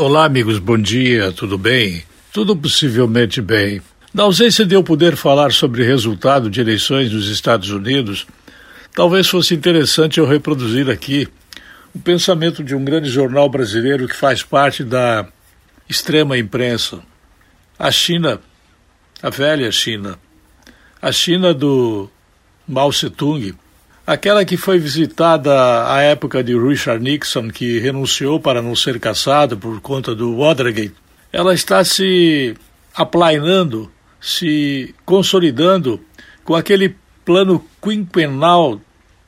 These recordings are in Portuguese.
Olá, amigos, bom dia, tudo bem? Tudo possivelmente bem. Na ausência de eu poder falar sobre resultado de eleições nos Estados Unidos, talvez fosse interessante eu reproduzir aqui o pensamento de um grande jornal brasileiro que faz parte da extrema imprensa. A China, a velha China, a China do Mao Tse-tung, aquela que foi visitada à época de Richard Nixon, que renunciou para não ser caçado por conta do Watergate, ela está se aplainando, se consolidando com aquele plano quinquenal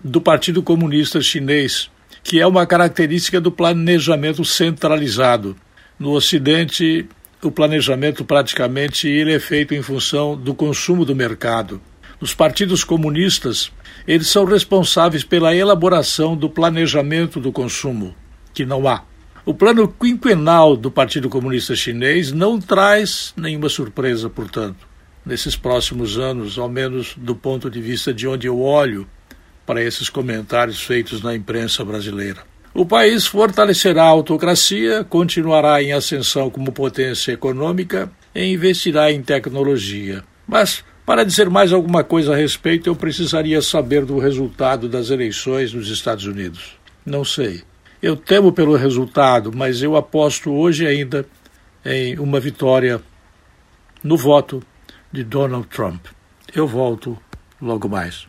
do Partido Comunista Chinês, que é uma característica do planejamento centralizado. No Ocidente, o planejamento praticamente ele é feito em função do consumo do mercado. Os partidos comunistas, eles são responsáveis pela elaboração do planejamento do consumo, que não há. O plano quinquenal do Partido Comunista Chinês não traz nenhuma surpresa, portanto, nesses próximos anos, ao menos do ponto de vista de onde eu olho para esses comentários feitos na imprensa brasileira. O país fortalecerá a autocracia, continuará em ascensão como potência econômica e investirá em tecnologia. Mas, para dizer mais alguma coisa a respeito, eu precisaria saber do resultado das eleições nos Estados Unidos. Não sei. Eu temo pelo resultado, mas eu aposto hoje ainda em uma vitória no voto de Donald Trump. Eu volto logo mais.